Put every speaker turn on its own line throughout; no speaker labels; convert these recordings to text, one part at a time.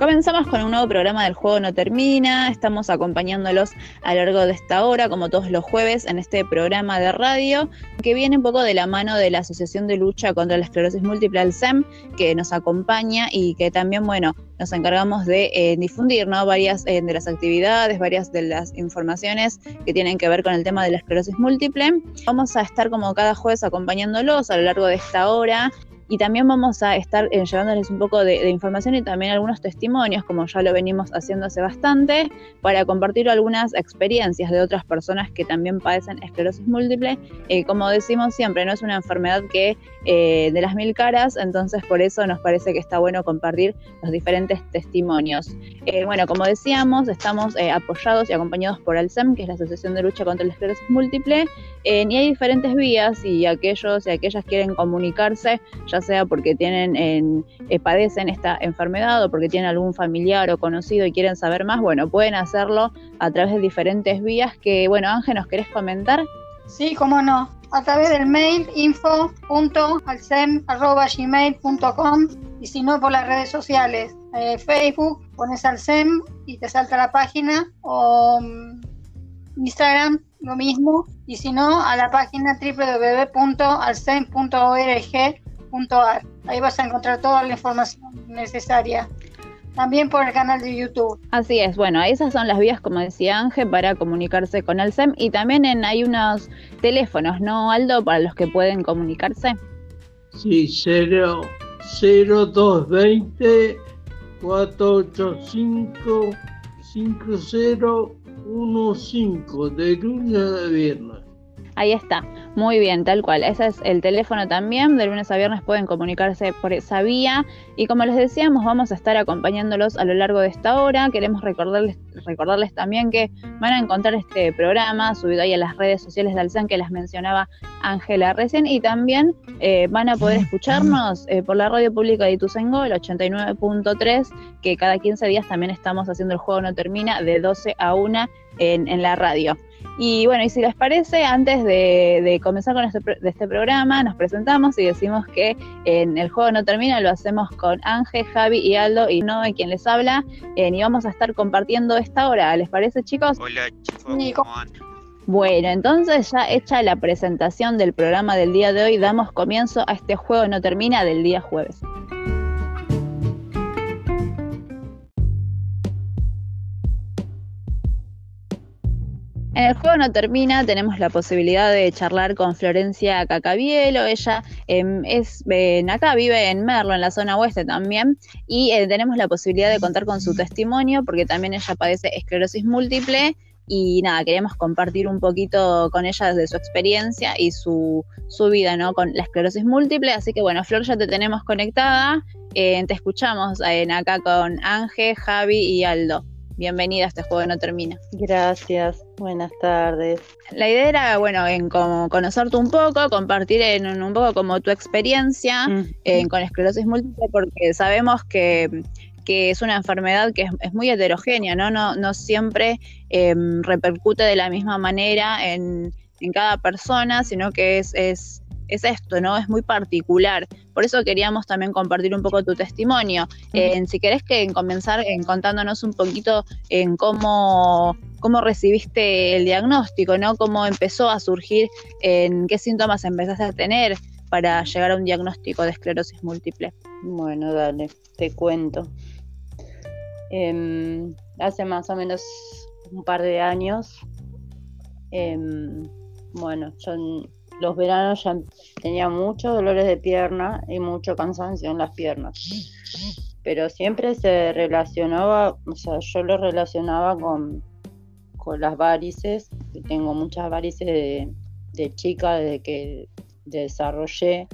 Comenzamos con un nuevo programa del Juego No Termina. Estamos acompañándolos a lo largo de esta hora, como todos los jueves, en este programa de radio que viene un poco de la mano de la Asociación de Lucha contra la Esclerosis Múltiple, ALSEM, que nos acompaña y que también, bueno, nos encargamos de eh, difundir ¿no? varias eh, de las actividades, varias de las informaciones que tienen que ver con el tema de la esclerosis múltiple. Vamos a estar como cada jueves acompañándolos a lo largo de esta hora y también vamos a estar eh, llevándoles un poco de, información y también algunos testimonios, como ya lo venimos haciendo hace bastante, para compartir algunas experiencias de otras personas que también padecen esclerosis múltiple. Eh, como decimos siempre, no es una enfermedad que eh, de las mil caras, entonces por eso nos parece que está bueno compartir los diferentes testimonios. bueno, como decíamos, estamos apoyados y acompañados por ALSEM, que es la Asociación de Lucha contra la Esclerosis Múltiple, y hay diferentes vías y aquellos y aquellas quieren comunicarse, ya sea porque tienen en, eh, padecen esta enfermedad o porque tienen algún familiar o conocido y quieren saber más, bueno, pueden hacerlo a través de diferentes vías que, bueno, Ángel, ¿nos querés comentar?
Sí, cómo no. A través del mail info.alcem.gmail.com y si no por las redes sociales, eh, Facebook, pones Alcem y te salta la página o mm, Instagram, lo mismo, y si no, a la página www.alcem.org Ahí vas a encontrar toda la información necesaria. También por el canal de YouTube.
Así es, bueno, esas son las vías, como decía Ángel, para comunicarse con el SEM. Y también en, hay unos teléfonos, ¿no, Aldo? Para los que pueden comunicarse.
Sí, 0, 0220 485 5015 de lunes a viernes.
Ahí está. Muy bien, tal cual. Ese es el teléfono también. De lunes a viernes pueden comunicarse por esa vía. Y como les decíamos, vamos a estar acompañándolos a lo largo de esta hora. Queremos recordarles, recordarles también que van a encontrar este programa subido ahí a las redes sociales de Alzán que las mencionaba Ángela recién. Y también eh, van a poder escucharnos eh, por la radio pública de Ituzaingó, el 89.3, que cada 15 días también estamos haciendo el juego no termina de 12 a 1 en, en la radio. Y bueno, y si les parece, antes de, comenzar con este, este, programa, nos presentamos y decimos que en el juego no termina, lo hacemos con Ángel, Javi y Aldo y Noé, quien les habla, eh, y vamos a estar compartiendo esta hora. ¿Les parece, chicos?
Hola, chicos.
Bueno, entonces ya hecha la presentación del programa del día de hoy, damos comienzo a este juego no termina del día jueves. En el juego no termina, tenemos la posibilidad de charlar con Florencia Cacabielo, ella em, es acá, vive en Merlo, en la zona oeste también, y eh, tenemos la posibilidad de contar con su testimonio, porque también ella padece esclerosis múltiple, y nada, queremos compartir un poquito con ella de su experiencia y su, su vida, ¿no? Con la esclerosis múltiple, así que bueno, Flor, ya te tenemos conectada, eh, te escuchamos eh, acá con Ángel, Javi y Aldo. Bienvenida a este juego no termina.
Gracias, buenas tardes.
La idea era, bueno, en como conocerte un poco, compartir en un poco como tu experiencia mm. con esclerosis múltiple, porque sabemos que, es una enfermedad que es, muy heterogénea, ¿no? No, no siempre em, repercute de la misma manera en, en cada persona, sino que es, es es esto, ¿no? Es muy particular. Por eso queríamos también compartir un poco tu testimonio. si querés que comenzar en contándonos un poquito en cómo, cómo recibiste el diagnóstico, ¿no? Cómo empezó a surgir, en qué síntomas empezaste a tener para llegar a un diagnóstico de esclerosis múltiple.
Bueno, dale, te cuento. Em, hace más o menos un par de años, em, bueno, yo los veranos ya tenía muchos dolores de pierna y mucho cansancio en las piernas. Pero siempre se relacionaba, o sea, yo lo relacionaba con, con las varices, tengo muchas varices de, chica desde que desarrollé,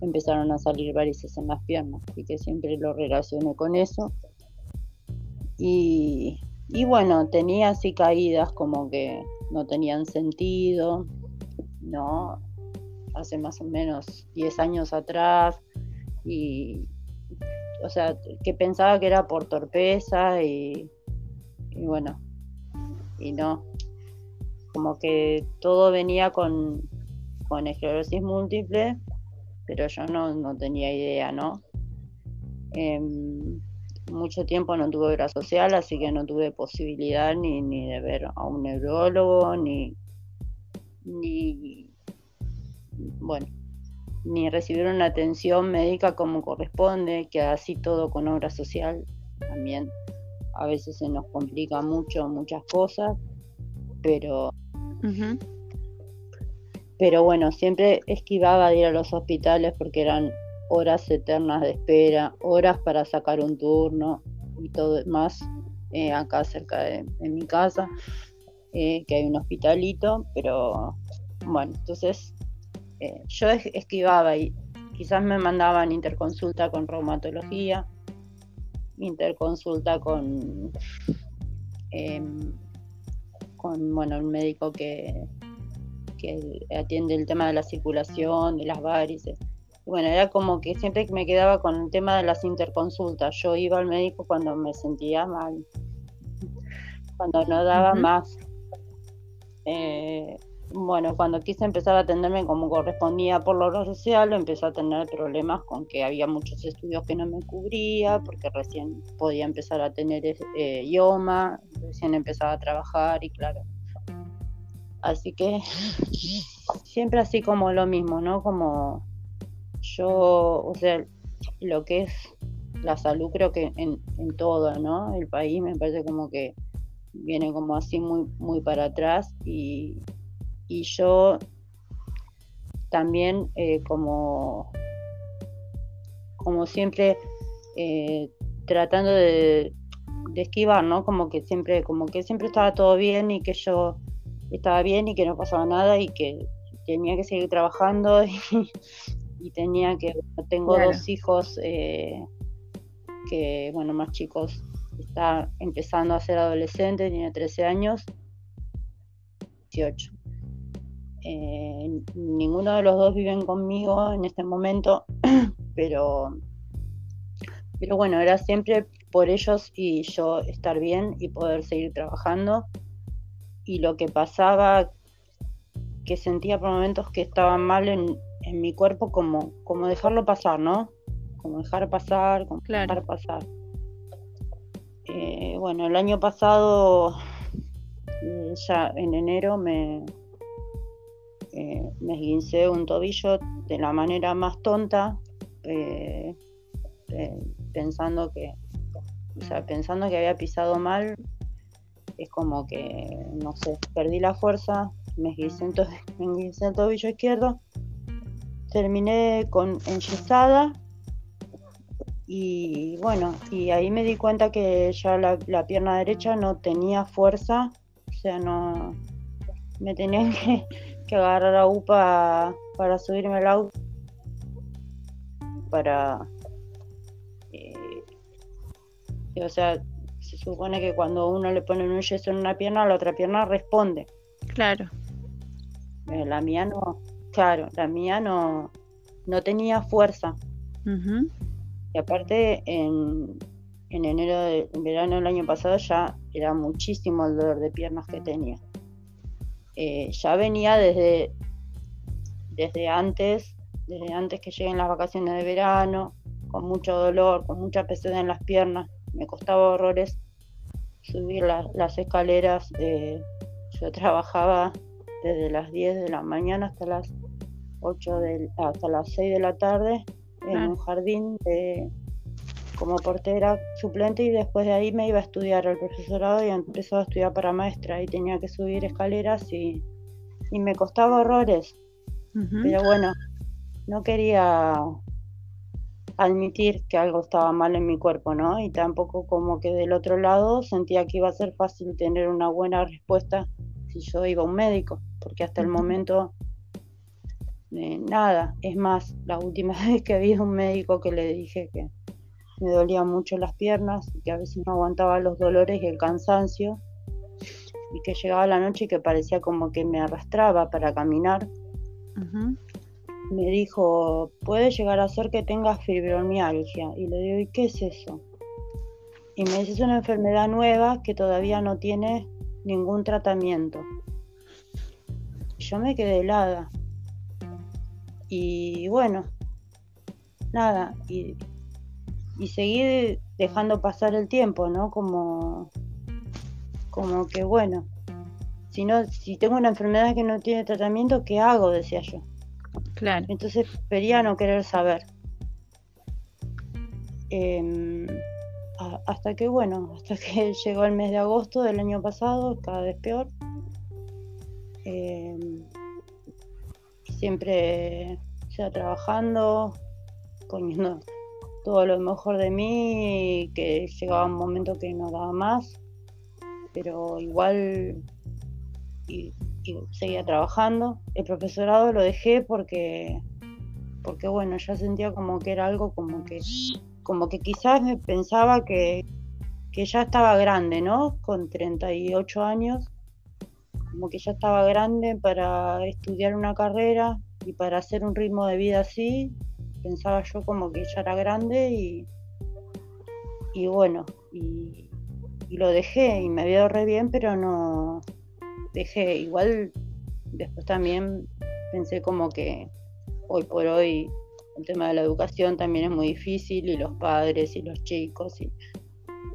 empezaron a salir varices en las piernas, así que siempre lo relacioné con eso. Y, y bueno, tenía así caídas como que no tenían sentido, ¿no? Hace más o menos 10 años atrás y, o sea, que pensaba que era por torpeza y, bueno, y no, como que todo venía con, con esclerosis múltiple, pero yo no, no tenía idea, ¿no? Em, mucho tiempo no tuve obra social, así que no tuve posibilidad ni, ni de ver a un neurólogo, ni, ni, bueno, ni recibir una atención médica como corresponde, que así todo con obra social también a veces se nos complica mucho muchas cosas, pero pero bueno, siempre esquivaba de ir a los hospitales porque eran horas eternas de espera, horas para sacar un turno y todo más eh, acá cerca de, mi casa, eh, que hay un hospitalito, pero bueno, entonces eh, yo esquivaba y quizás me mandaban interconsulta con reumatología, interconsulta con, em, con bueno, el médico que, que atiende el tema de la circulación, de las varices. Bueno, era como que siempre me quedaba con el tema de las interconsultas. Yo iba al médico cuando me sentía mal, cuando no daba más. Eh, bueno, cuando quise empezar a atenderme como correspondía por lo social, empecé a tener problemas con que había muchos estudios que no me cubría, porque recién podía empezar a tener eh, ioma, recién empezaba a trabajar y claro. Así que siempre así como lo mismo, ¿no? Como yo, o sea, lo que es la salud creo que en, en todo, ¿no? El país me parece como que viene como así muy, muy para atrás y y yo también eh, como, como siempre eh, tratando de, esquivar, ¿no? Como que siempre, como que siempre estaba todo bien y que yo estaba bien y que no pasaba nada y que tenía que seguir trabajando y, tenía que, tengo dos hijos eh, que, bueno, más chicos, está empezando a ser adolescente, tiene 13 años, 18. Eh, ninguno de los dos viven conmigo en este momento, pero, pero bueno, era siempre por ellos y yo estar bien y poder seguir trabajando. Y lo que pasaba, que sentía por momentos que estaba mal en, mi cuerpo, como, como dejarlo pasar, ¿no? Como dejar pasar, como dejar pasar. Eh, bueno, el año pasado, eh, ya en enero, me, eh, me esguincé un tobillo de la manera más tonta, eh, pensando que, o sea, pensando que había pisado mal, es como que, no sé, perdí la fuerza, me esguincé, el tobillo izquierdo, terminé con enyesada y bueno, y ahí me di cuenta que ya la, la pierna derecha no tenía fuerza, o sea, no, me tenía que que agarrar a UPA para subirme al auto para eh, o sea se supone que cuando uno le pone un yeso en una pierna la otra pierna responde.
Claro.
Eh, la mía no claro la mía no no tenía fuerza y aparte en, en enero de verano del año pasado ya era muchísimo el dolor de piernas que tenía. Eh, ya venía desde, desde antes, desde antes que lleguen las vacaciones de verano, con mucho dolor, con mucha pesadez en las piernas, me costaba horrores subir las escaleras, yo trabajaba desde las 10 de la mañana hasta las 8 de, hasta las 6 de la tarde en un jardín de, como portera suplente y después de ahí me iba a estudiar al profesorado y empezó a estudiar para maestra y tenía que subir escaleras y, me costaba horrores. Pero bueno, no quería admitir que algo estaba mal en mi cuerpo, ¿no? Y tampoco como que del otro lado sentía que iba a ser fácil tener una buena respuesta si yo iba a un médico, porque hasta el momento eh, nada, es más, la última vez que vi a un médico que le dije que me dolían mucho las piernas y que a veces no aguantaba los dolores y el cansancio y que llegaba la noche y que parecía como que me arrastraba para caminar. Me dijo, puede llegar a ser que tengas fibromialgia. Y le digo, ¿y qué es eso? Y me dice, es una enfermedad nueva que todavía no tiene ningún tratamiento. yo me quedé helada. Y bueno, nada, y y seguí dejando pasar el tiempo, ¿no? Como, como que bueno, si no, si tengo una enfermedad que no tiene tratamiento, ¿qué hago? decía yo.
Claro.
Entonces prefería no querer saber. Em, hasta que, bueno, hasta que llegó el mes de agosto del año pasado, cada vez peor. Em, siempre, sea, trabajando, poniendo todo lo mejor de mí, y que llegaba un momento que no daba más, pero igual y seguía trabajando. El profesorado lo dejé porque, porque bueno, ya sentía como que era algo como que, como que quizás me pensaba que, que ya estaba grande, ¿no? Con 38 años, como que ya estaba grande para estudiar una carrera y para hacer un ritmo de vida así, pensaba yo como que ya era grande y, y bueno, y, lo dejé y me ido re bien, pero no dejé. Igual después también pensé como que hoy por hoy el tema de la educación también es muy difícil y los padres y los chicos y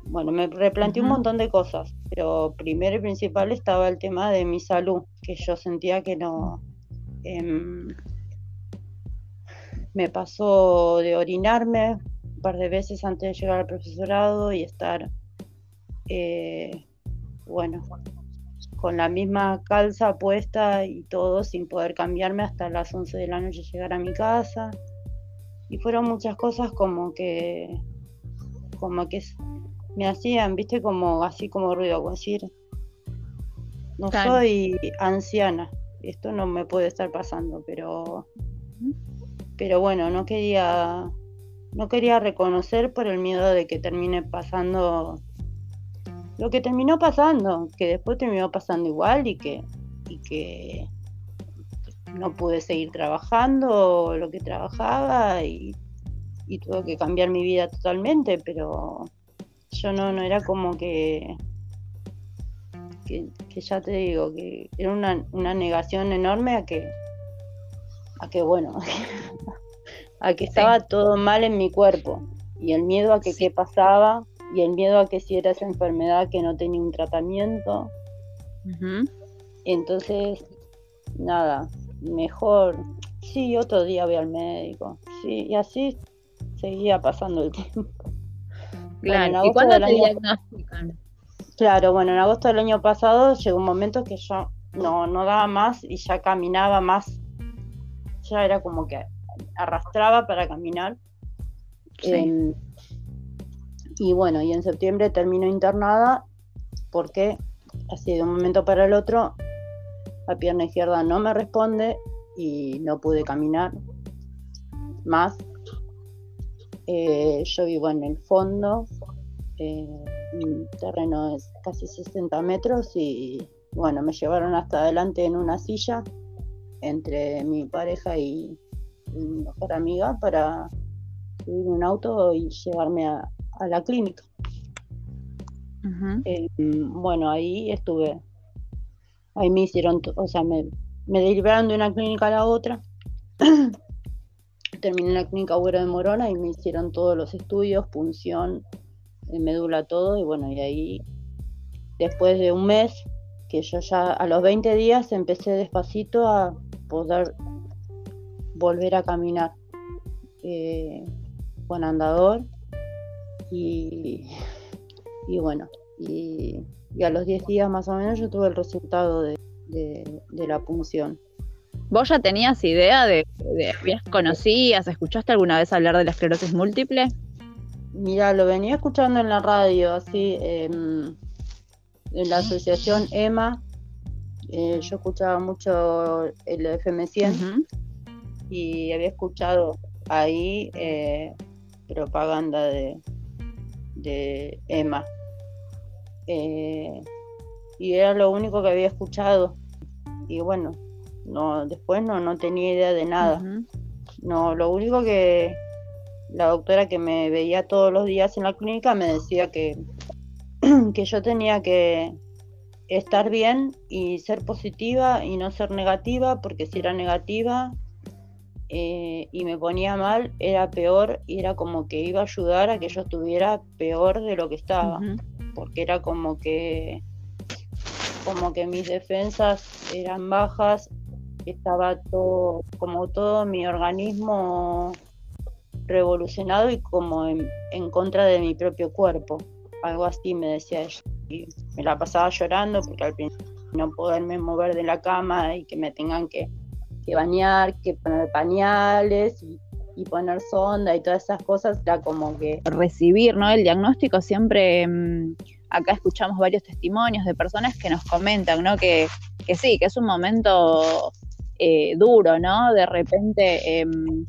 bueno, me replanteé un montón de cosas, pero primero y principal estaba el tema de mi salud, que yo sentía que no em, me pasó de orinarme un par de veces antes de llegar al profesorado y estar, eh, bueno, con la misma calza puesta y todo sin poder cambiarme hasta las 11 de la noche llegar a mi casa. Y fueron muchas cosas como que, como que me hacían, viste, como así como ruido, como decir, no
Claro.
soy anciana, esto no me puede estar pasando, pero pero bueno, no quería no quería reconocer por el miedo de que termine pasando lo que terminó pasando, que después terminó pasando igual y que y que no pude seguir trabajando lo que trabajaba y, y tuve que cambiar mi vida totalmente, pero yo no, no era como que, que, que ya te digo, que era una, una negación enorme a que, a que bueno, a que estaba todo mal en mi cuerpo y el miedo a que
Sí.
qué pasaba y el miedo a que si era esa enfermedad que no tenía un tratamiento. Entonces, nada, mejor, sí, otro día voy al médico, sí, y así seguía pasando el tiempo. Bueno,
Claro. ¿Y
agosto
cuándo te
año-
diagnostican?
Claro, bueno, en agosto del año pasado llegó un momento que yo no, no daba más y ya caminaba más, ya era como que arrastraba para caminar.
Sí.
Em, y bueno, y en septiembre termino internada porque así de un momento para el otro la pierna izquierda no me responde y no pude caminar más. Eh, yo vivo en el fondo, eh, un terreno es casi 60 metros y bueno, me llevaron hasta adelante en una silla entre mi pareja y mi mejor amiga para subir un auto y llevarme a, a la clínica. Eh, bueno, ahí estuve. Ahí me hicieron, o sea, me, me derivaron de una clínica a la otra. Terminé en la clínica Agüero de Morona y me hicieron todos los estudios, punción, eh, médula, todo. Y bueno, y ahí, después de un mes, que yo ya a los 20 días empecé despacito a poder volver a caminar eh, con andador. Y, y bueno, y, a los 10 días más o menos yo tuve el resultado de- de la punción.
¿Vos ya tenías idea de, de conocías, escuchaste alguna vez hablar de la esclerosis múltiple?
Mira, lo venía escuchando en la radio, así, em, en la asociación EMA. eh, yo escuchaba mucho el FM 100
Ujú.
y había escuchado ahí eh, propaganda de, de EMA. Eh, y era lo único que había escuchado. Y bueno, no, después no, no tenía idea de nada. No, lo único que la doctora que me veía todos los días en la clínica me decía que, que yo tenía que estar bien y ser positiva y no ser negativa, porque si era negativa eh, y me ponía mal, era peor y era como que iba a ayudar a que yo estuviera peor de lo que estaba, porque era como que como que mis defensas eran bajas, estaba todo como todo mi organismo revolucionado y como en, en contra de mi propio cuerpo, algo así me decía ella. Y me la pasaba llorando porque al principio no poderme mover de la cama y que me tengan que que bañar, que poner pañales y, poner sonda y todas esas cosas, era como que...
Recibir, ¿no? El diagnóstico siempre... Mm, acá escuchamos varios testimonios de personas que nos comentan, ¿no? Que, que sí, que es un momento eh, duro, ¿no? De repente... Em,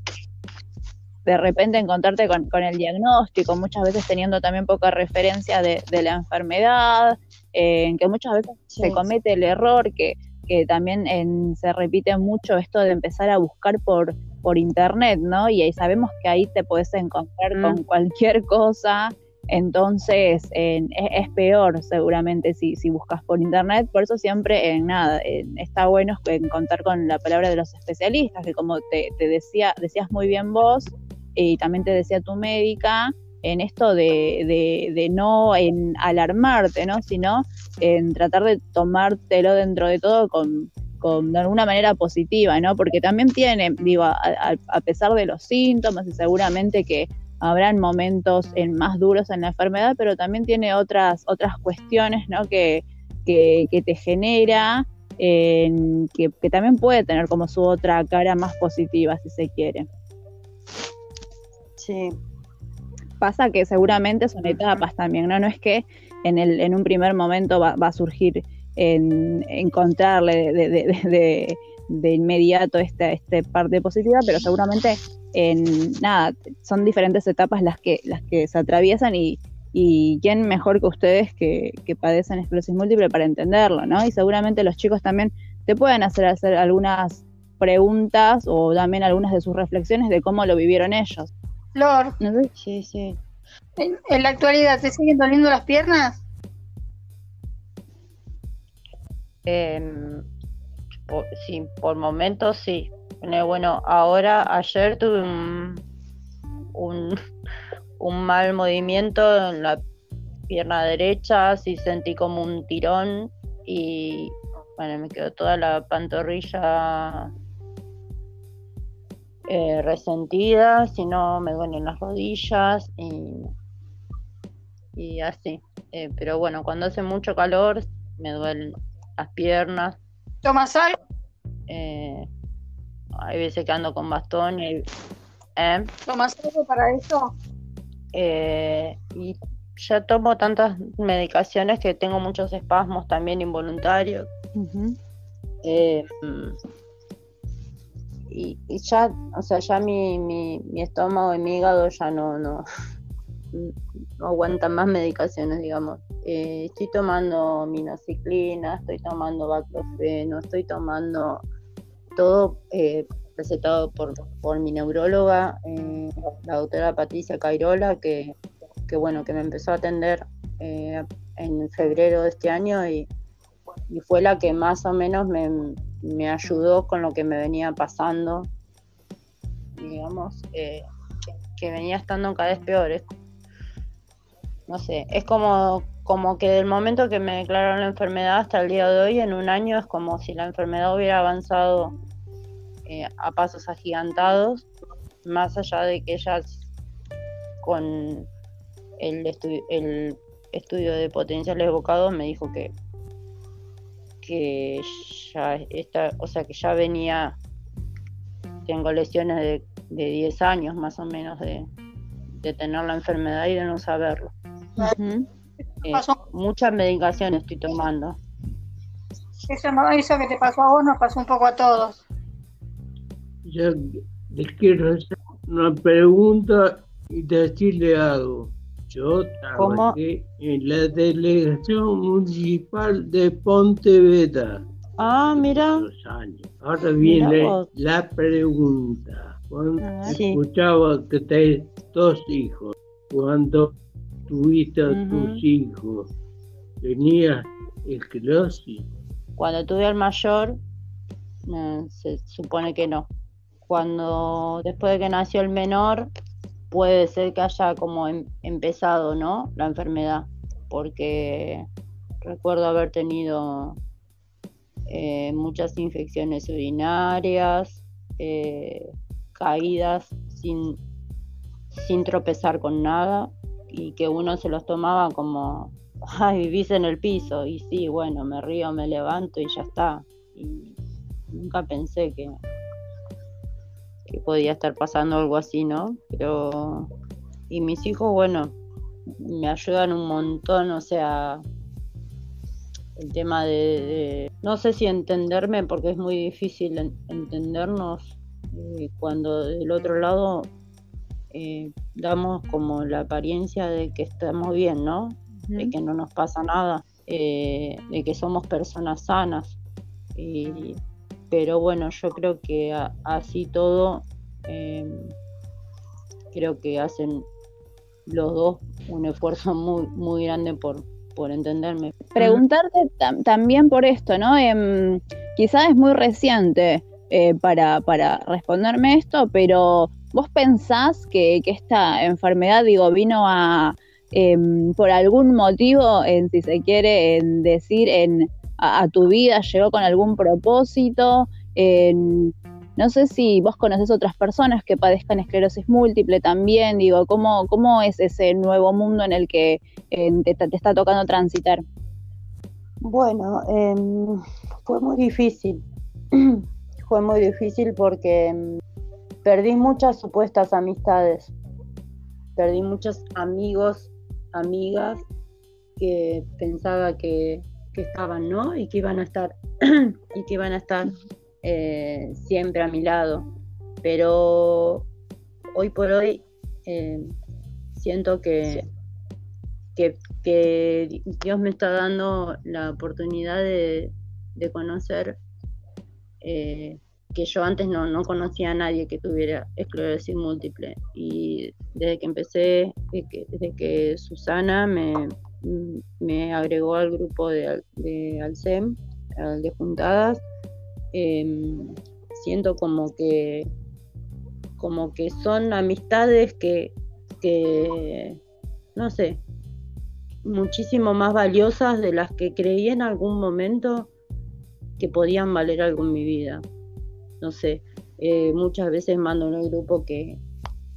de repente encontrarte con, el diagnóstico, muchas veces teniendo también poca referencia de, la enfermedad, en que muchas veces se comete el error que que también se repite mucho esto de empezar a buscar por, por internet, ¿no? Y ahí sabemos que ahí te puedes encontrar con mm. cualquier cosa, entonces es, peor seguramente si, buscas por internet, por eso siempre en nada, está bueno contar con la palabra de los especialistas, que como te, decía, decías muy bien vos, y también te decía tu médica, en esto de, no en alarmarte, ¿no? sino en tratar de tomártelo dentro de todo con, con de alguna manera positiva, ¿no? Porque también tiene, digo, a, pesar de los síntomas y seguramente que habrán momentos en más duros en la enfermedad, pero también tiene otras, otras cuestiones, ¿no? Que, que, te genera, que, que también puede tener como su otra cara más positiva, si se quiere.
Sí,
pasa que seguramente son etapas también, ¿no? No es que en, el, en un primer momento va, a surgir en encontrarle de, inmediato esta, este parte positiva, pero seguramente en nada, son diferentes etapas las que, las que se atraviesan y, y quién mejor que ustedes que, que padecen esclerosis múltiple para entenderlo, ¿no? Y seguramente los chicos también te pueden hacer, hacer algunas preguntas o también algunas de sus reflexiones de cómo lo vivieron ellos.
Flor.
Sí, sí.
¿En, la actualidad te siguen doliendo las piernas?
Sí, por momentos sí. Bueno, ahora, ayer tuve un, un, mal movimiento en la pierna derecha, sí sentí como un tirón y bueno, me quedó toda la pantorrilla eh, resentida, si no me duelen las rodillas y, y así. Eh, pero bueno, cuando hace mucho calor me duelen las piernas.
¿Tomas algo?
Eh, hay veces que ando con bastón y...
¿Tomas algo para eso?
y ya tomo tantas medicaciones que tengo muchos espasmos también involuntarios y, ya, o sea, ya mi, mi, estómago y mi hígado ya no, no, no aguantan más medicaciones, digamos. Eh, estoy tomando minociclina, estoy tomando baclofeno, estoy tomando todo eh, recetado por, por mi neuróloga, eh, la doctora Patricia Cairola, que, que, bueno, que me empezó a atender en febrero de este año y, y fue la que más o menos me, me ayudó con lo que me venía pasando, digamos, eh, que venía estando cada vez peor. no sé, es como, como que del momento que me declararon la enfermedad hasta el día de hoy, en un año, es como si la enfermedad hubiera avanzado eh, a pasos agigantados, más allá de que ellas con el, el estudio de potenciales evocados me dijo que que ya está, o sea que ya venía, tengo lesiones de, de 10 años más o menos de, tener la enfermedad y de no saberlo. Eh, muchas medicaciones estoy tomando.
Eso, no, eso que te pasó a vos nos pasó un poco a todos.
Yo les quiero hacer una pregunta y decirle algo. Yo trabajé en la delegación municipal de Pontevedra.
Ah, mira.
Ahora viene la pregunta. Cuando ah, escuchaba que tenés dos hijos, cuando tuviste a tus hijos, ¿tenías esclerosis?
Cuando tuve al mayor, se supone que no. cuando después de que nació el menor, puede ser que haya como em, empezado, ¿no? La enfermedad, porque recuerdo haber tenido eh, muchas infecciones urinarias, eh, caídas sin, sin tropezar con nada y que uno se los tomaba como, ay, vivís en el piso y sí, bueno, me río, me levanto y ya está. Y nunca pensé que, que podía estar pasando algo así, ¿no? Pero, y mis hijos, bueno, me ayudan un montón, o sea, el tema de, no sé si entenderme porque es muy difícil entendernos eh, cuando del otro lado eh, damos como la apariencia de que estamos bien, ¿no? De que no nos pasa nada, eh, de que somos personas sanas. Y, pero bueno, yo creo que así todo, em, creo que hacen los dos un esfuerzo muy, muy grande por, por entenderme.
Preguntarte también por esto, ¿no? Eh, quizás es muy reciente eh, para, para responderme esto, pero ¿vos pensás que, esta enfermedad, digo, vino a, em, por algún motivo, en, si se quiere en decir, en a, tu vida, llegó con algún propósito. no sé si vos conoces otras personas que padezcan esclerosis múltiple también, digo, ¿cómo, cómo es ese nuevo mundo en el que te, está tocando transitar?
Bueno, em, fue muy difícil. fue muy difícil porque em, perdí muchas supuestas amistades. Perdí muchos amigos, amigas que pensaba que que estaban, ¿no? Y que iban a estar, y que iban a estar eh, siempre a mi lado. Pero hoy por hoy eh, siento que, que, Dios me está dando la oportunidad de, conocer eh, que yo antes no, no, conocía a nadie que tuviera esclerosis múltiple. Y desde que empecé, desde que Susana me, me agregó al grupo de, de Alcem, de Juntadas, em, siento como que como que son amistades que, que, no sé, muchísimo más valiosas de las que creí en algún momento que podían valer algo en mi vida. No sé, eh, muchas veces mando en el grupo que,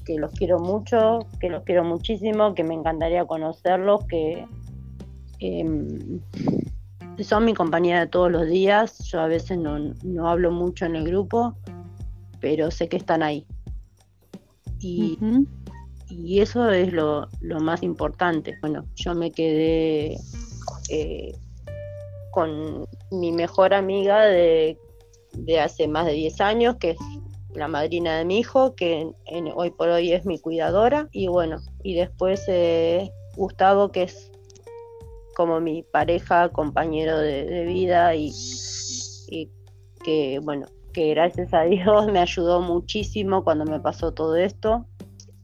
que los quiero mucho, que los quiero muchísimo, que me encantaría conocerlos, que, Em, son mi compañía de todos los días. Yo a veces no, hablo mucho en el grupo, pero sé que están ahí. Y, eso es lo, más importante. Bueno, yo me quedé eh, con mi mejor amiga de, hace más de 10 años, que es la madrina de mi hijo, que hoy por hoy es mi cuidadora. Y bueno, y después eh, Gustavo, que es como mi pareja, compañero de, vida y, que, bueno, que gracias a Dios me ayudó muchísimo cuando me pasó todo esto.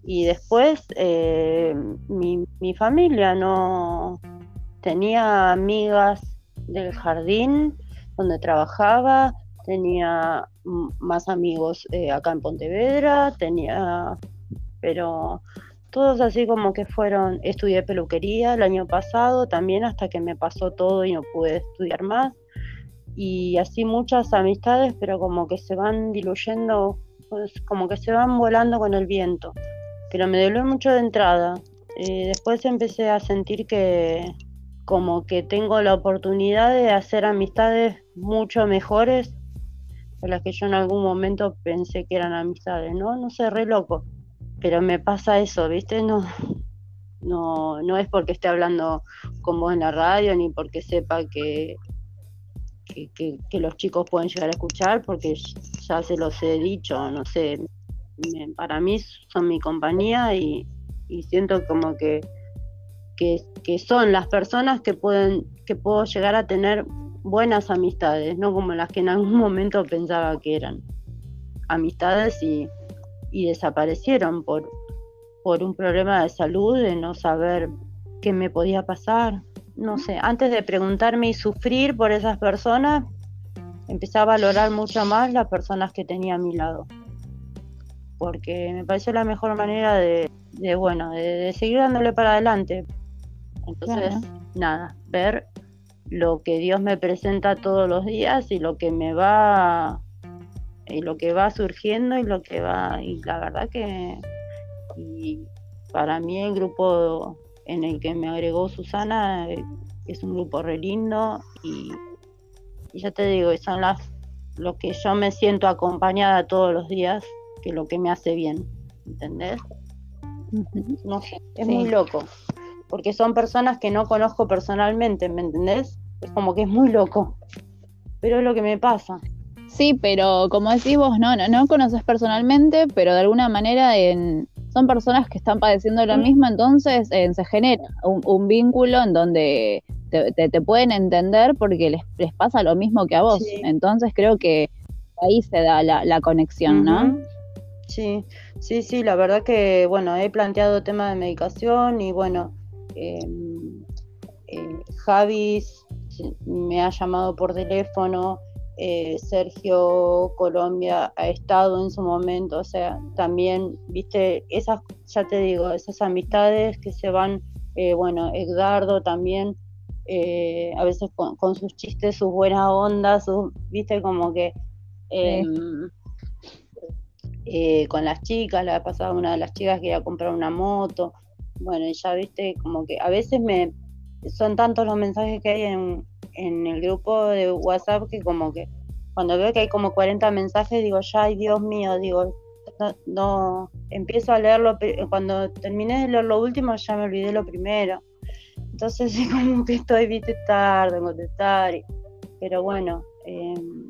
Y después eh, mi, familia no tenía amigas del jardín donde trabajaba, tenía más amigos eh, acá en Pontevedra, tenía, pero todos así como que fueron, estudié peluquería el año pasado también hasta que me pasó todo y no pude estudiar más. Y así muchas amistades, pero como que se van diluyendo, pues como que se van volando con el viento. Pero me dolió mucho de entrada. Eh, después empecé a sentir que como que tengo la oportunidad de hacer amistades mucho mejores las que yo en algún momento pensé que eran amistades, ¿no? No sé, re loco pero me pasa eso, ¿viste? No, no, no es porque esté hablando con vos en la radio, ni porque sepa que, que, los chicos pueden llegar a escuchar, porque ya se los he dicho, no sé, para mí son mi compañía y, siento como que, que, son las personas que pueden, que puedo llegar a tener buenas amistades, no como las que en algún momento pensaba que eran amistades y y desaparecieron por, por un problema de salud, de no saber qué me podía pasar. No sé, antes de preguntarme y sufrir por esas personas, empecé a valorar mucho más las personas que tenía a mi lado. porque me pareció la mejor manera de, bueno, de, seguir dándole para adelante. Entonces, nada, ver lo que Dios me presenta todos los días y lo que me va y lo que va surgiendo y lo que va y la verdad que y para mí el grupo en el que me agregó Susana eh, es un grupo re lindo y, ya te digo, son las lo que yo me siento acompañada todos los días, que lo que me hace bien, ¿entendés? No sé, es muy loco, porque son personas que no conozco personalmente, ¿me entendés? Es como que es muy loco, pero es lo que me pasa.
Sí, pero como decís vos, no, no, no conoces personalmente, pero de alguna manera en, son personas que están padeciendo lo mismo, entonces se genera un, vínculo en donde te, pueden entender porque les, les, pasa lo mismo que a vos. Entonces creo que ahí se da la, conexión, ¿no?
Sí, sí, sí, la verdad que, bueno, he planteado tema de medicación y bueno, eh, eh, Javis me ha llamado por teléfono, eh, Sergio Colombia ha estado en su momento, o sea, también, viste, esas, ya te digo, esas amistades que se van, eh, bueno, Edgardo también, eh, a veces con, sus chistes, sus buenas ondas, viste, como que em, con las chicas, la ha pasado una de las chicas que iba a comprar una moto, bueno, ya viste, como que a veces me, son tantos los mensajes que hay en, en el grupo de WhatsApp que como que cuando veo que hay como 40 mensajes digo, ya, ay Dios mío, digo, no, empiezo a leerlo, cuando terminé de leer lo último ya me olvidé lo primero. Entonces es como que estoy, viste, tarde en contestar, pero bueno, em,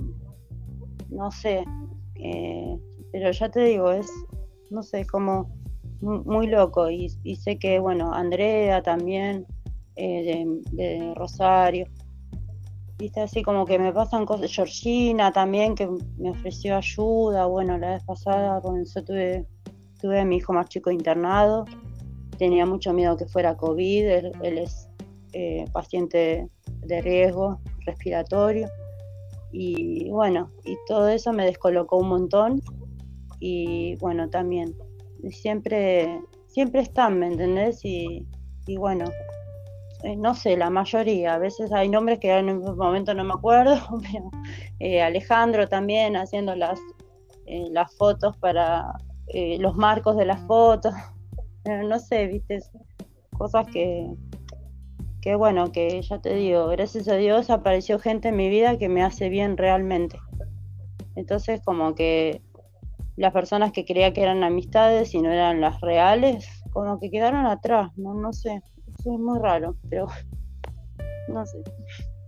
no sé, eh, pero ya te digo, es, no sé, como muy, loco y, sé que, bueno, Andrea también, eh, de Rosario, viste, así como que me pasan cosas. Georgina también, que me ofreció ayuda. Bueno, la vez pasada comenzó, tuve, tuve a mi hijo más chico internado. Tenía mucho miedo que fuera COVID. Él, es eh, paciente de riesgo respiratorio. Y bueno, y todo eso me descolocó un montón. Y bueno, también, siempre, siempre están, ¿me entendés? Y, y bueno, eh, no sé, la mayoría, a veces hay nombres que en un momento no me acuerdo, pero eh, Alejandro también haciendo las, eh, las fotos para los marcos de las fotos, no sé, viste, cosas que, que bueno, que ya te digo, gracias a Dios apareció gente en mi vida que me hace bien realmente. Entonces como que las personas que creía que eran amistades y no eran las reales, como que quedaron atrás, no, no sé es muy raro, pero no sé.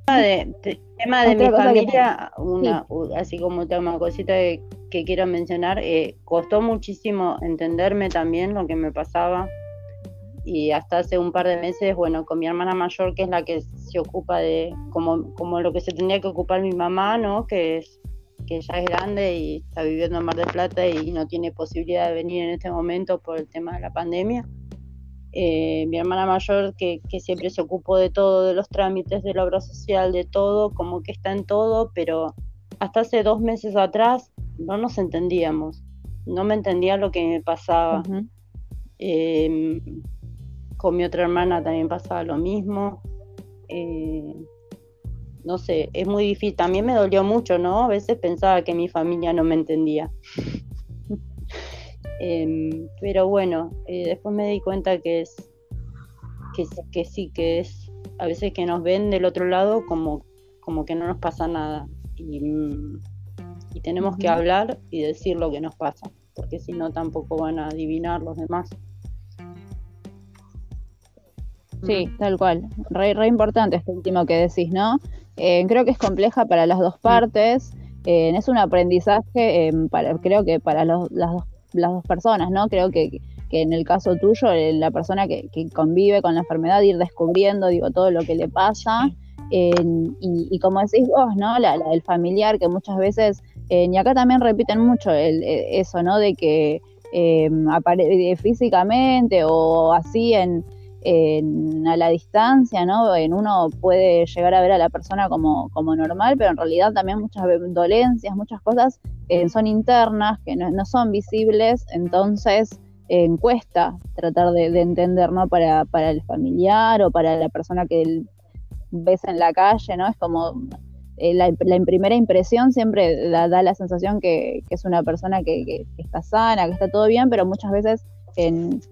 De, tema de mi familia, una, así como tema cosita que, quiero mencionar, eh, costó muchísimo entenderme también lo que me pasaba y hasta hace un par de meses, bueno, con mi hermana mayor, que es la que se ocupa de, como, como lo que se tendría que ocupar mi mamá, ¿no? Que es que ya es grande y está viviendo en Mar del Plata y no tiene posibilidad de venir en este momento por el tema de la pandemia. Eh, mi hermana mayor que, siempre se ocupó de todo, de los trámites, de la obra social, de todo, como que está en todo, pero hasta hace dos meses atrás no nos entendíamos, no me entendía lo que me pasaba. Em, con mi otra hermana también pasaba lo mismo. Eh, no sé, es muy difícil. También me dolió mucho, ¿no? A veces pensaba que mi familia no me entendía. Em, pero bueno, eh, después me di cuenta que es que, sí, que es a veces que nos ven del otro lado como, como que no nos pasa nada. Y, mm, tenemos que hablar y decir lo que nos pasa, porque si no tampoco van a adivinar los demás.
Sí, tal cual. Re, re importante este último que decís, ¿no? Eh, creo que es compleja para las dos partes. Eh, es un aprendizaje, em, para, creo que para los, las dos las dos personas, ¿no? Creo que, en el caso tuyo, eh, la persona que, convive con la enfermedad, ir descubriendo, digo, todo lo que le pasa. y, como decís vos, ¿no? La, el familiar, que muchas veces, y acá también repiten mucho el, eso, ¿no? De que físicamente o así en, a la distancia, ¿no? En uno puede llegar a ver a la persona como, como normal, pero en realidad también muchas dolencias, muchas cosas eh, son internas, que no, son visibles, entonces eh, cuesta tratar de, entender, ¿no? Para, para el familiar o para la persona que ves en la calle, ¿no? Es como eh, la, primera impresión siempre da, la sensación que, es una persona que, está sana, que está todo bien, pero muchas veces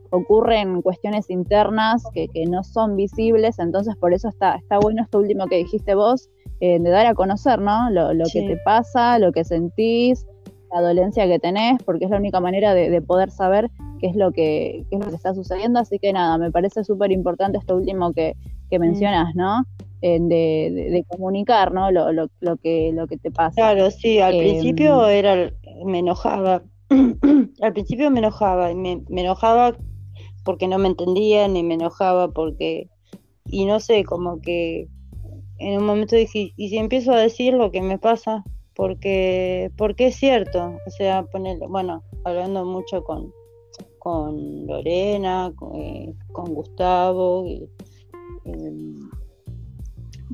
ocurren cuestiones internas que, no son visibles, entonces por eso está, está bueno esto último que dijiste vos, eh, de dar a conocer, ¿no? Lo, que te pasa, lo que sentís, la dolencia que tenés, porque es la única manera de, poder saber qué es lo que, qué es lo que está sucediendo, así que nada, me parece súper importante esto último que, que mencionas, ¿no? Eh, de, comunicar, ¿no? Lo, lo, lo, que, lo que te pasa.
Claro, sí, al principio em, era, me enojaba al principio me enojaba, y me, enojaba porque no me entendían y me enojaba porque, y no sé, como que en un momento dije, ¿y si empiezo a decir lo que me pasa? Porque, porque es cierto, o sea, poner, bueno, hablando mucho con, con Lorena, con, eh, Gustavo, y, em,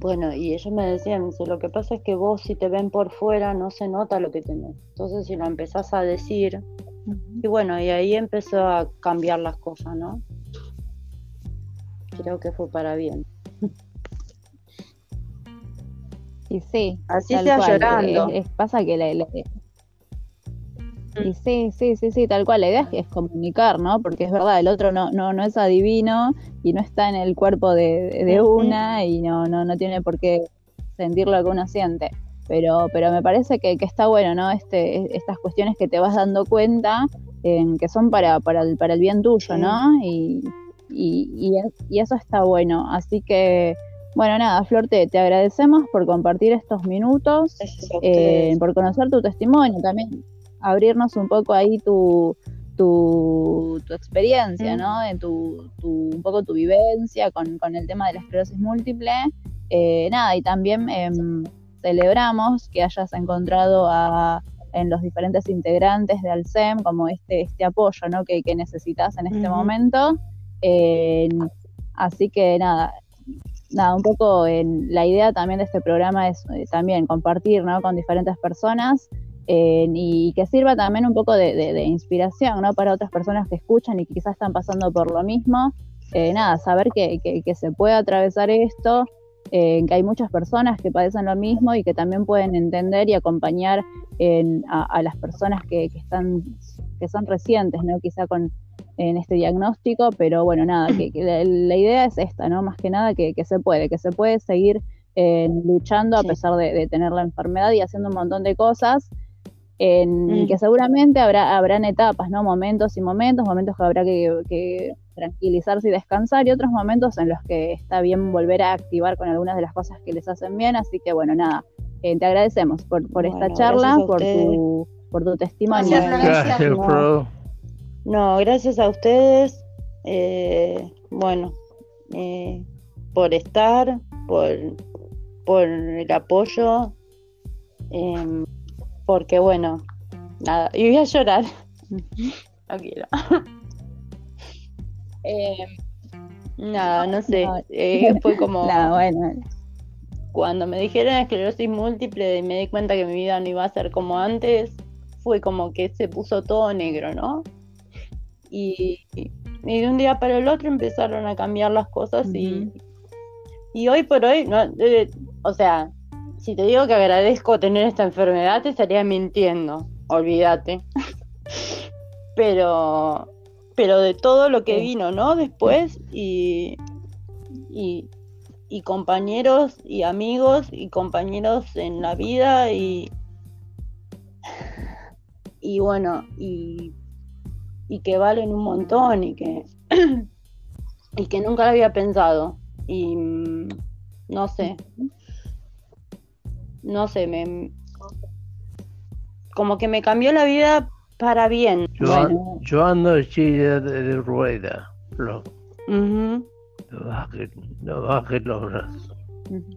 bueno, y ellos me decían, lo que pasa es que vos si te ven por fuera no se nota lo que tenés. Entonces si lo empezás a decir, y bueno, y ahí empezó a cambiar las cosas, ¿no? Creo que fue para bien.
Y sí,
así sea llorando.
pasa que la, y sí, sí, sí, sí, tal cual. La idea es, comunicar, ¿no? Porque es verdad, el otro no, no, no es adivino y no está en el cuerpo de, una y no, no, no tiene por qué sentir lo que uno siente. Pero, pero me parece que, está bueno, ¿no? Este, estas cuestiones que te vas dando cuenta en que son para, para, el, para el bien tuyo, ¿no? Y, y, y, eso está bueno. Así que, bueno, nada, Flor, te, te agradecemos por compartir estos minutos, eh, por conocer tu testimonio también abrirnos un poco ahí tu, tu, experiencia, ¿no? De tu, un poco tu vivencia con, el tema de la esclerosis múltiple. Eh, nada, y también em, celebramos que hayas encontrado a, en los diferentes integrantes de Alcem como este, este apoyo ¿no? que, necesitas en este momento. así que nada, nada, un poco en, la idea también de este programa es eh, también compartir ¿no? con diferentes personas eh, y que sirva también un poco de, inspiración ¿no? para otras personas que escuchan y que quizás están pasando por lo mismo. Eh, nada, saber que, se puede atravesar esto, eh, que hay muchas personas que padecen lo mismo y que también pueden entender y acompañar a, las personas que, están que son recientes, ¿no? quizá con en este diagnóstico, pero bueno, nada, que, la, idea es esta, ¿no? Más que nada que, se puede, que se puede seguir luchando a pesar de, de, tener la enfermedad y haciendo un montón de cosas en mm. que seguramente habrá habrán etapas, ¿no? Momentos y momentos, momentos que habrá que, tranquilizarse y descansar y otros momentos en los que está bien volver a activar con algunas de las cosas que les hacen bien, así que bueno, nada, eh, te agradecemos por, por esta charla, por tu, por tu testimonio.
Gracias, no, gracias a ustedes, eh, bueno, eh, por estar, por, por el apoyo. Porque bueno, nada, y voy a llorar. No quiero. Eh, nada, no sé, eh, fue como... bueno. Cuando me dijeron esclerosis múltiple y me di cuenta que mi vida no iba a ser como antes, fue como que se puso todo negro, ¿no? Y, de un día para el otro empezaron a cambiar las cosas y, y hoy por hoy, no, eh, o sea, si te digo que agradezco tener esta enfermedad, te estaría mintiendo. Olvídate. pero, pero de todo lo que vino, ¿no? Después y, y, compañeros y amigos y compañeros en la vida y, y bueno, y, y que valen un montón y que, y que nunca lo había pensado. Y mm, no sé, no sé, me como que me cambió la vida para bien.
Yo, ando en silla de, rueda, no, bajes, no bajes los brazos.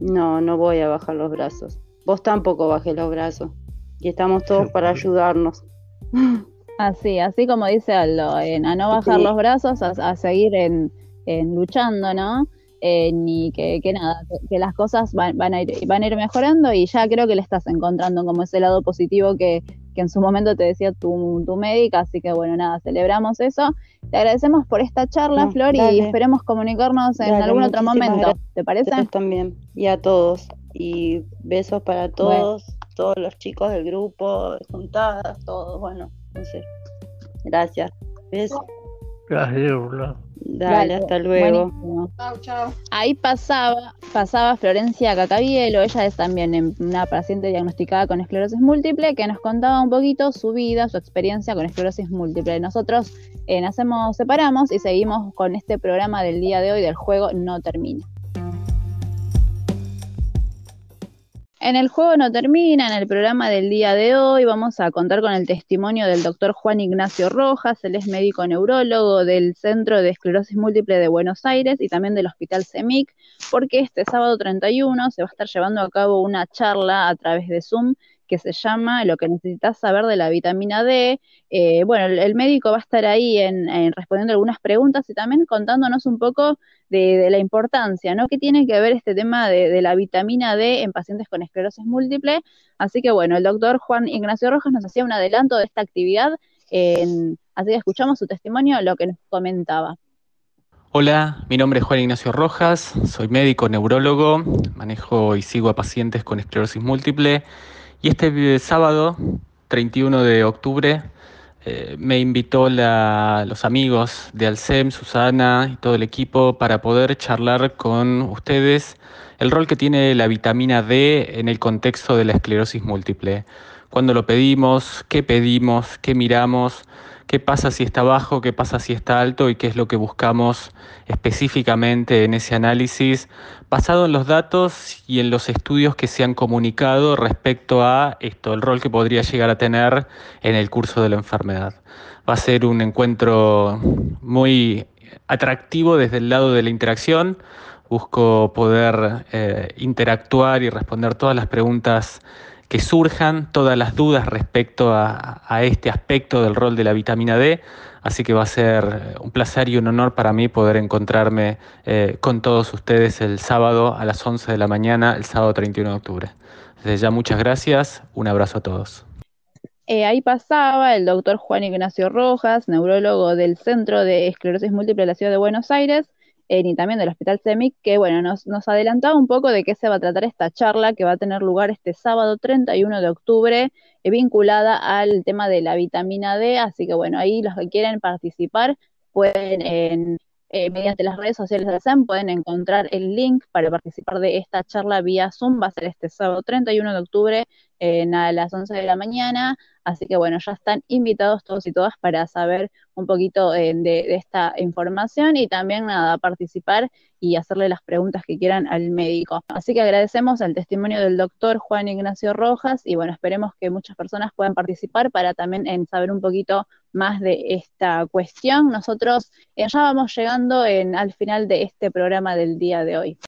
No, no voy a bajar los brazos. Vos tampoco bajes los brazos. Y estamos todos para ayudarnos.
Así, así como dice Aldo, a no bajar los brazos, a, seguir en, luchando, ¿no? Eh, ni que, nada, que, las cosas van, a ir, van a ir mejorando y ya creo que le estás encontrando como ese lado positivo que, en su momento te decía tu, tu médica, así que bueno, nada, celebramos eso. Te agradecemos por esta charla, Flor, y esperemos comunicarnos en algún otro momento, ¿te parece?
también, y a todos, y besos para todos, todos los chicos del grupo, juntadas, todos, bueno, no sé. Gracias. Besos.
Gracias,
Dale, hasta luego.
Chao, chao.
Ahí pasaba, pasaba Florencia Cacabielo, ella es también una paciente diagnosticada con esclerosis múltiple, que nos contaba un poquito su vida, su experiencia con esclerosis múltiple. Nosotros eh, nacemos, separamos y seguimos con este programa del día de hoy del juego No Termina. En el juego no termina, en el programa del día de hoy vamos a contar con el testimonio del doctor Juan Ignacio Rojas, él es médico neurólogo del Centro de Esclerosis Múltiple de Buenos Aires y también del Hospital CEMIC, porque este sábado 31 se va a estar llevando a cabo una charla a través de Zoom que se llama Lo que necesitas saber de la vitamina D. Eh, bueno, el, médico va a estar ahí en, respondiendo algunas preguntas y también contándonos un poco de, la importancia, ¿no? ¿Qué tiene que ver este tema de, la vitamina D en pacientes con esclerosis múltiple? Así que bueno, el doctor Juan Ignacio Rojas nos hacía un adelanto de esta actividad, así que escuchamos su testimonio, lo que nos comentaba.
Hola, mi nombre es Juan Ignacio Rojas, soy médico neurólogo, manejo y sigo a pacientes con esclerosis múltiple y este sábado, 31 de octubre, eh, me invitó los amigos de Alcem, Susana y todo el equipo para poder charlar con ustedes el rol que tiene la vitamina D en el contexto de la esclerosis múltiple. Cuándo lo pedimos, qué pedimos, qué miramos, qué pasa si está bajo, qué pasa si está alto y qué es lo que buscamos específicamente en ese análisis basado en los datos y en los estudios que se han comunicado respecto a esto, el rol que podría llegar a tener en el curso de la enfermedad. Va a ser un encuentro muy atractivo desde el lado de la interacción. Busco poder eh, interactuar y responder todas las preguntas que surjan todas las dudas respecto a, este aspecto del rol de la vitamina D. Así que va a ser un placer y un honor para mí poder encontrarme eh, con todos ustedes el sábado a las 11 de la mañana, el sábado 31 de octubre. Desde ya muchas gracias, un abrazo a todos.
Eh, ahí pasaba el doctor Juan Ignacio Rojas, neurólogo del Centro de Esclerosis Múltiple de la Ciudad de Buenos Aires, eh, y también del Hospital CEMIC, que bueno, nos, nos adelantaba un poco de qué se va a tratar esta charla que va a tener lugar este sábado 31 de octubre, eh, vinculada al tema de la vitamina D, así que bueno, ahí los que quieren participar pueden en, eh, mediante las redes sociales del CEM pueden encontrar el link para participar de esta charla vía Zoom. Va a ser este sábado 31 de octubre a las 11 de la mañana. Así que bueno, ya están invitados todos y todas para saber un poquito eh, de, esta información y también nada, participar y hacerle las preguntas que quieran al médico. Así que agradecemos el testimonio del doctor Juan Ignacio Rojas y bueno, esperemos que muchas personas puedan participar para también en saber un poquito más de esta cuestión. Nosotros eh, ya vamos llegando en, al final de este programa del día de hoy.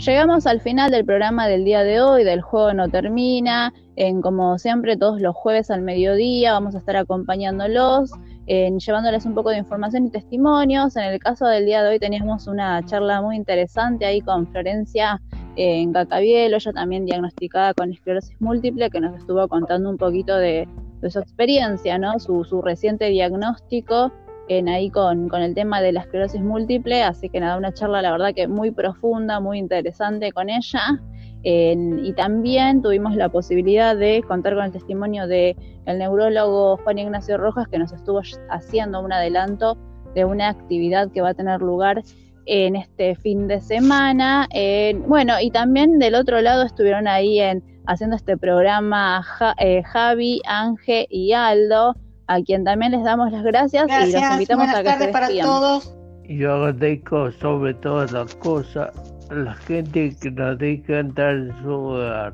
Llegamos al final del programa del día de hoy, del juego no termina. En, como siempre, todos los jueves al mediodía vamos a estar acompañándolos, en, llevándoles un poco de información y testimonios. En el caso del día de hoy teníamos una charla muy interesante ahí con Florencia en Cacabielo, ella también diagnosticada con esclerosis múltiple, que nos estuvo contando un poquito de, su experiencia, ¿no? su, su reciente diagnóstico en ahí con, con, el tema de la esclerosis múltiple, así que nada, una charla la verdad que muy profunda, muy interesante con ella. y también tuvimos la posibilidad de contar con el testimonio de el neurólogo Juan Ignacio Rojas que nos estuvo haciendo un adelanto de una actividad que va a tener lugar en este fin de semana. bueno, y también del otro lado estuvieron ahí en, haciendo este programa eh, Javi, Ángel y Aldo a quien también les damos las gracias, y los invitamos a que se
para todos.
Yo agradezco sobre todas las cosas a la gente que nos deja entrar en su hogar.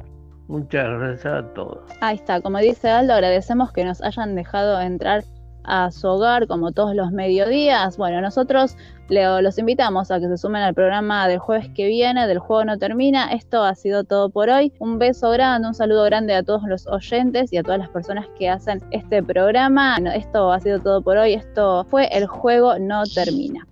Muchas gracias a todos.
Ahí está, como dice Aldo, agradecemos que nos hayan dejado entrar a su hogar como todos los mediodías, bueno, nosotros los invitamos a que se sumen al programa del jueves que viene, del juego no termina. Esto ha sido todo por hoy. Un beso grande, un saludo grande a todos los oyentes y a todas las personas que hacen este programa. esto ha sido todo por hoy. Esto fue el juego no termina.